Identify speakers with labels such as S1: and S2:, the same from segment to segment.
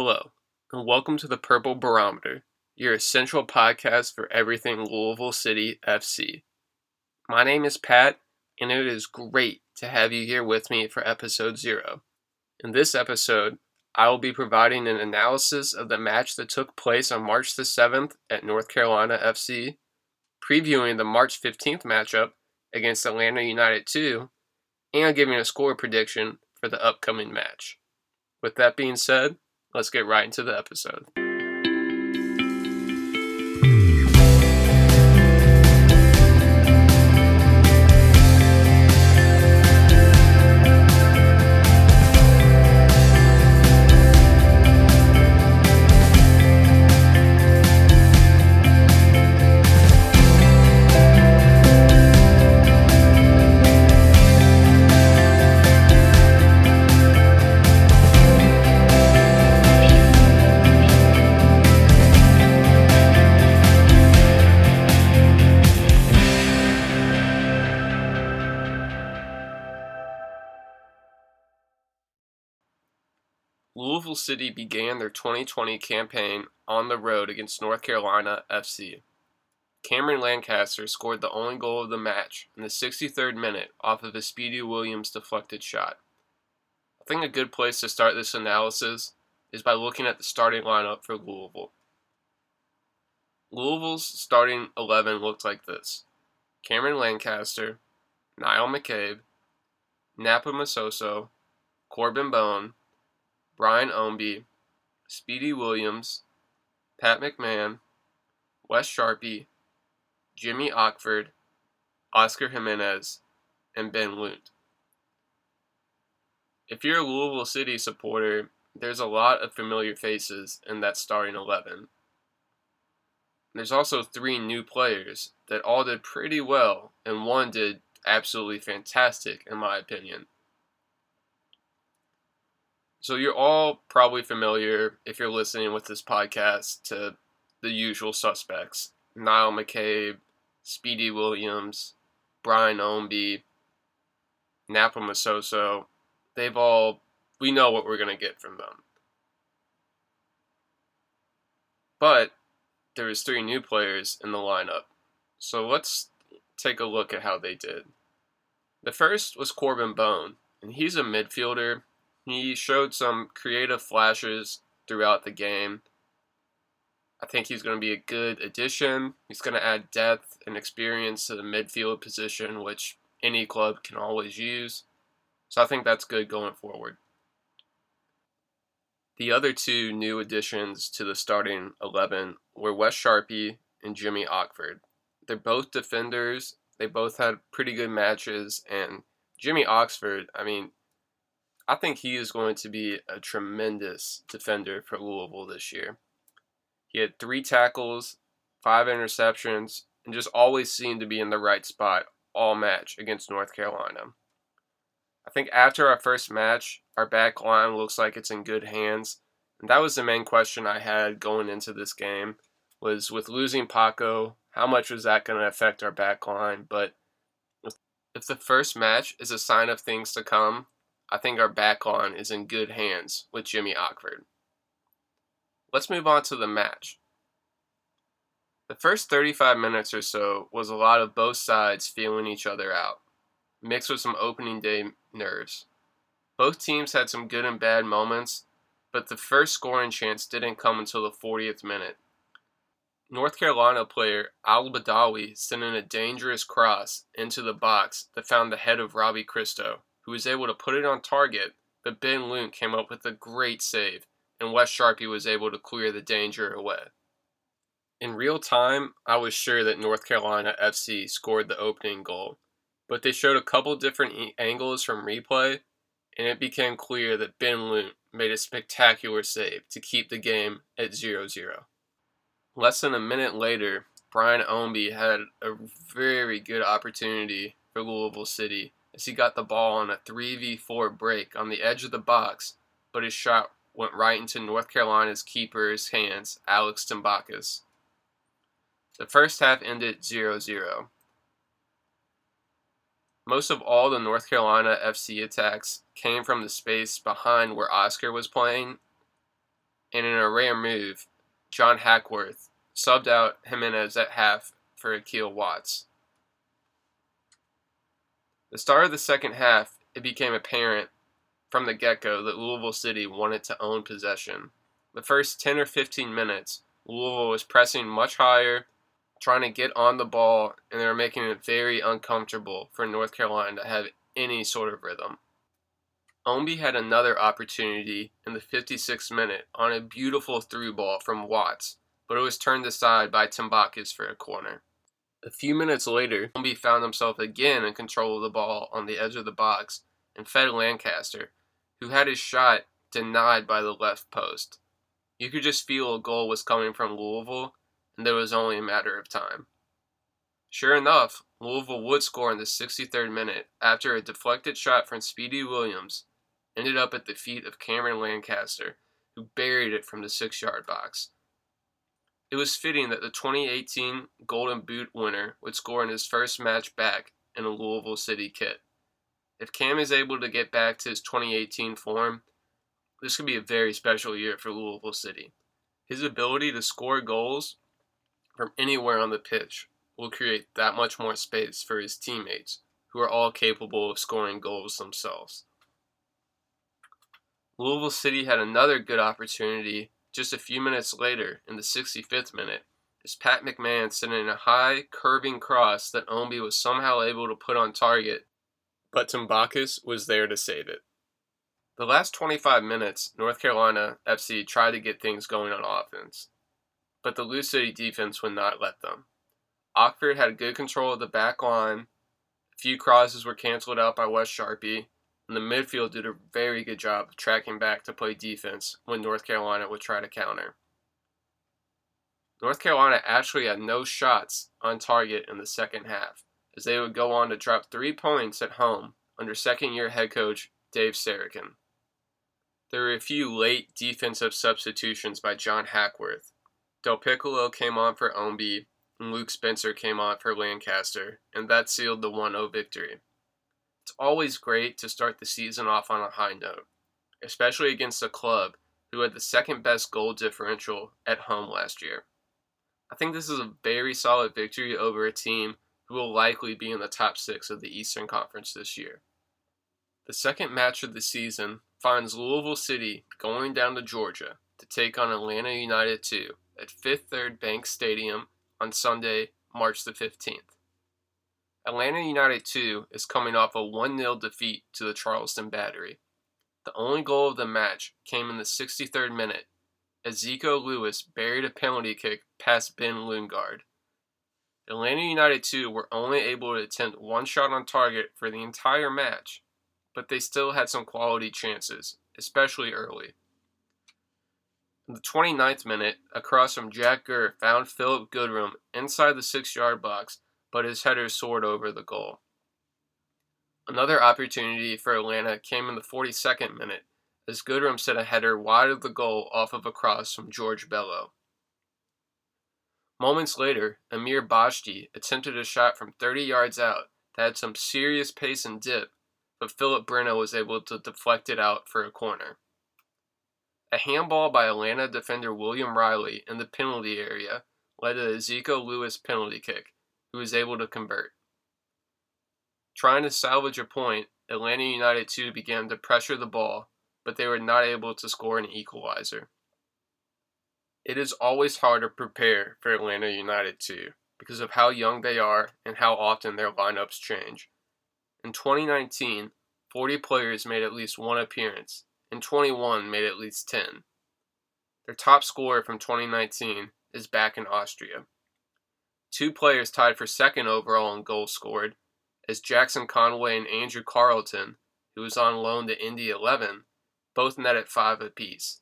S1: Hello, and welcome to the Purple Barometer, your essential podcast for everything Louisville City FC. My name is Pat, and it is great to have you here with me for episode zero. In this episode, I will be providing an analysis of the match that took place on March the 7th at North Carolina FC, previewing the March 15th matchup against Atlanta United 2, and giving a score prediction for the upcoming match. With that being said, let's get right into the episode. Louisville City began their 2020 campaign on the road against North Carolina FC. Cameron Lancaster scored the only goal of the match in the 63rd minute off of a Speedy Williams deflected shot. I think a good place to start this analysis is by looking at the starting lineup for Louisville. Louisville's starting 11 looked like this Cameron Lancaster, Niall McCabe, Napo Matsoso, Corben Bone, Brian Ownby, Speedy Williams, Pat McMahon, Wes Charpie, Jimmy Ockford, Oscar Jimenez, and Ben Lundt. If you're a Louisville City supporter, there's a lot of familiar faces in that starting 11. There's also three new players that all did pretty well, and one did absolutely fantastic, in my opinion. So you're all probably familiar, if you're listening with this podcast, to the usual suspects Niall McCabe, Speedy Williams, Brian Ownby, Napo Matsoso. They've all, we know what we're going to get from them. But there is three new players in the lineup. So let's take a look at how they did. The first was Corben Bone, and he's a midfielder he showed some creative flashes throughout the game. I think he's going to be a good addition. He's going to add depth and experience to the midfield position, which any club can always use. So I think that's good going forward. The other two new additions to the starting 11 were Wes Charpie and Jimmy Ockford. They're both defenders. They both had pretty good matches. And Jimmy Ockford, I mean, I think he is going to be a tremendous defender for Louisville this year. He had three tackles, five interceptions, and just always seemed to be in the right spot all match against North Carolina. I think after our first match, our back line looks like it's in good hands. And that was the main question I had going into this game was with losing Paco, how much was that going to affect our back line? But if the first match is a sign of things to come, I think our back line is in good hands with Jimmy Ockford. Let's move on to the match. The first 35 minutes or so was a lot of both sides feeling each other out, mixed with some opening day nerves. Both teams had some good and bad moments, but the first scoring chance didn't come until the 40th minute. North Carolina player Al Badawi sent in a dangerous cross into the box that found the head of Robbie Christo who was able to put it on target, but Ben Lundt came up with a great save, and Wes Charpie was able to clear the danger away. In real time, I was sure that North Carolina FC scored the opening goal, but they showed a couple different e- angles from replay, and it became clear that Ben Lundt made a spectacular save to keep the game at 0 0. Less than a minute later, Brian Ownby had a very good opportunity for Louisville City as he got the ball on a 3v4 break on the edge of the box, but his shot went right into North Carolina's keeper's hands, Alex Tambakis. The first half ended 0 0. Most of all the North Carolina FC attacks came from the space behind where Oscar was playing, and in a rare move, John Hackworth subbed out Jimenez at half for Akil Watts. The start of the second half, it became apparent from the get go that Louisville City wanted to own possession. The first 10 or 15 minutes, Louisville was pressing much higher, trying to get on the ball, and they were making it very uncomfortable for North Carolina to have any sort of rhythm. Ownby had another opportunity in the 56th minute on a beautiful through ball from Watts, but it was turned aside by Tambakis for a corner. A few minutes later, Ownby found himself again in control of the ball on the edge of the box and fed Lancaster, who had his shot denied by the left post. You could just feel a goal was coming from Louisville, and there was only a matter of time. Sure enough, Louisville would score in the 63rd minute after a deflected shot from Speedy Williams ended up at the feet of Cameron Lancaster, who buried it from the six yard box. It was fitting that the 2018 Golden Boot winner would score in his first match back in a Louisville City kit. If Cam is able to get back to his 2018 form, this could be a very special year for Louisville City. His ability to score goals from anywhere on the pitch will create that much more space for his teammates, who are all capable of scoring goals themselves. Louisville City had another good opportunity just a few minutes later in the 65th minute as Pat McMahon sent in a high, curving cross that Ownby was somehow able to put on target, but Tambakis was there to save it. The last 25 minutes, North Carolina FC tried to get things going on offense, but the Lou City defense would not let them. Ockford had good control of the back line. A few crosses were canceled out by Wes Charpie, and the midfield did a very good job tracking back to play defense when North Carolina would try to counter. North Carolina actually had no shots on target in the second half, as they would go on to drop three points at home under second year head coach Dave Sarachan. There were a few late defensive substitutions by John Hackworth. Del Piccolo came on for Ownby, and Luke Spencer came on for Lancaster, and that sealed the 1 0 victory. It's always great to start the season off on a high note, especially against a club who had the second best goal differential at home last year. I think this is a very solid victory over a team who will likely be in the top six of the Eastern Conference this year. The second match of the season finds Louisville City going down to Georgia to take on Atlanta United 2 at Fifth Third Bank Stadium on Sunday, March the 15th. Atlanta United 2 is coming off a 1 0 defeat to the Charleston Battery. The only goal of the match came in the 63rd minute as Zeiko Lewis buried a penalty kick past Ben Lundgaard. Atlanta United 2 were only able to attempt one shot on target for the entire match but they still had some quality chances, especially early. In the 29th minute, across from Jack Gurr found Philip Goodrum inside the six yard box, but his header soared over the goal. Another opportunity for Atlanta came in the 42nd minute as Goodrum set a header wide of the goal off of a cross from George Bello. Moments later, Amir Bashti attempted a shot from 30 yards out that had some serious pace and dip, but Philip Breno was able to deflect it out for a corner. A handball by Atlanta defender William Riley in the penalty area led to a Zeiko Lewis penalty kick, who was able to convert. Trying to salvage a point, Atlanta United 2 began to pressure the ball, but they were not able to score an equalizer. It is always hard to prepare for Atlanta United 2 because of how young they are and how often their lineups change. In 2019, 40 players made at least one appearance, and 21 made at least 10. Their top scorer from 2019 is back in Austria. Two players tied for second overall in goals scored, as Jackson Conway and Andrew Carleton, who was on loan to Indy 11, both netted five apiece.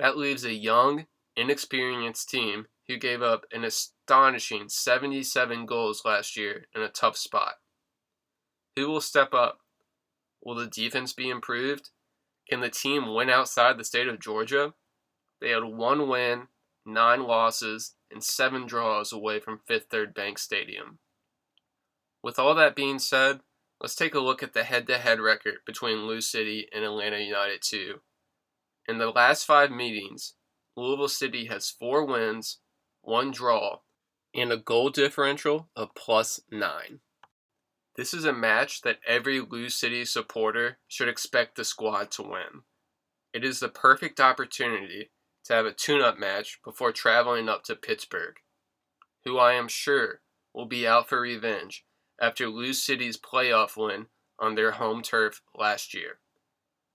S1: That leaves a young, inexperienced team who gave up an astonishing 77 goals last year in a tough spot. Who will step up? Will the defense be improved? Can the team win outside the state of Georgia? They had one win, nine losses, and seven draws away from Fifth Third Bank Stadium. With all that being said, let's take a look at the head to head record between Lou City and Atlanta United 2. In the last five meetings, Louisville City has four wins, one draw, and a goal differential of plus nine. This is a match that every Lou City supporter should expect the squad to win. It is the perfect opportunity to have a tune up match before traveling up to Pittsburgh, who I am sure will be out for revenge after Lou City's playoff win on their home turf last year.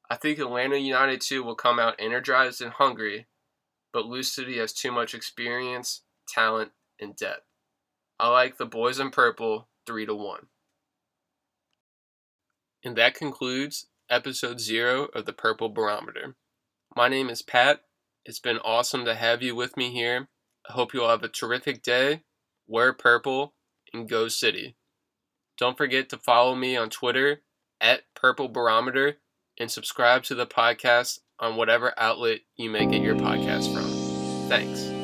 S1: I think Atlanta United 2 will come out energized and hungry, but Lou City has too much experience, talent, and depth. I like the boys in purple 3 to 1. And that concludes episode zero of the Purple Barometer. My name is Pat. It's been awesome to have you with me here. I hope you'll have a terrific day. Wear purple and go city. Don't forget to follow me on Twitter at Purple Barometer and subscribe to the podcast on whatever outlet you may get your podcast from. Thanks.